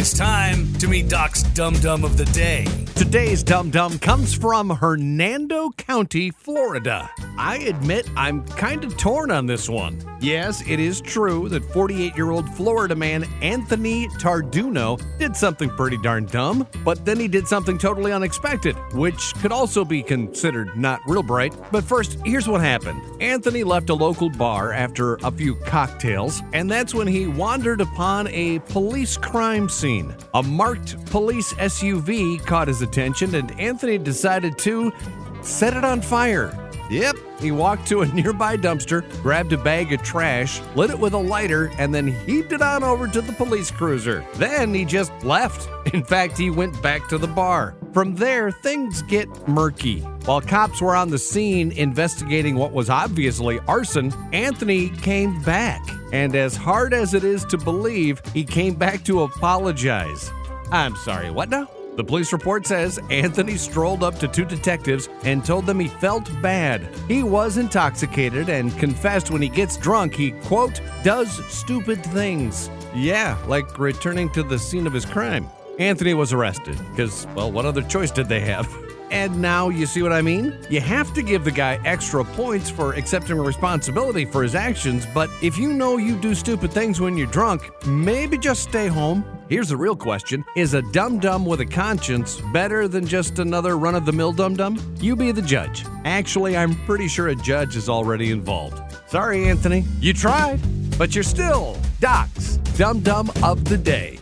It's time to meet Doc's Dum Dum of the Day. Today's Dum Dum comes from Hernando County, Florida. I admit I'm kind of torn on this one. Yes, it is true that 48 year old Florida man Anthony Tarduno did something pretty darn dumb, but then he did something totally unexpected, which could also be considered not real bright. But first, here's what happened Anthony left a local bar after a few cocktails, and that's when he wandered upon a police crime scene. A marked police SUV caught his attention, and Anthony decided to set it on fire. Yep, he walked to a nearby dumpster, grabbed a bag of trash, lit it with a lighter, and then heaved it on over to the police cruiser. Then he just left. In fact, he went back to the bar. From there, things get murky. While cops were on the scene investigating what was obviously arson, Anthony came back. And as hard as it is to believe, he came back to apologize. I'm sorry, what now? The police report says Anthony strolled up to two detectives and told them he felt bad. He was intoxicated and confessed when he gets drunk, he, quote, does stupid things. Yeah, like returning to the scene of his crime. Anthony was arrested because, well, what other choice did they have? And now you see what I mean? You have to give the guy extra points for accepting responsibility for his actions, but if you know you do stupid things when you're drunk, maybe just stay home. Here's the real question Is a dum dum with a conscience better than just another run of the mill dum dum? You be the judge. Actually, I'm pretty sure a judge is already involved. Sorry, Anthony. You tried, but you're still Doc's Dum Dum of the Day.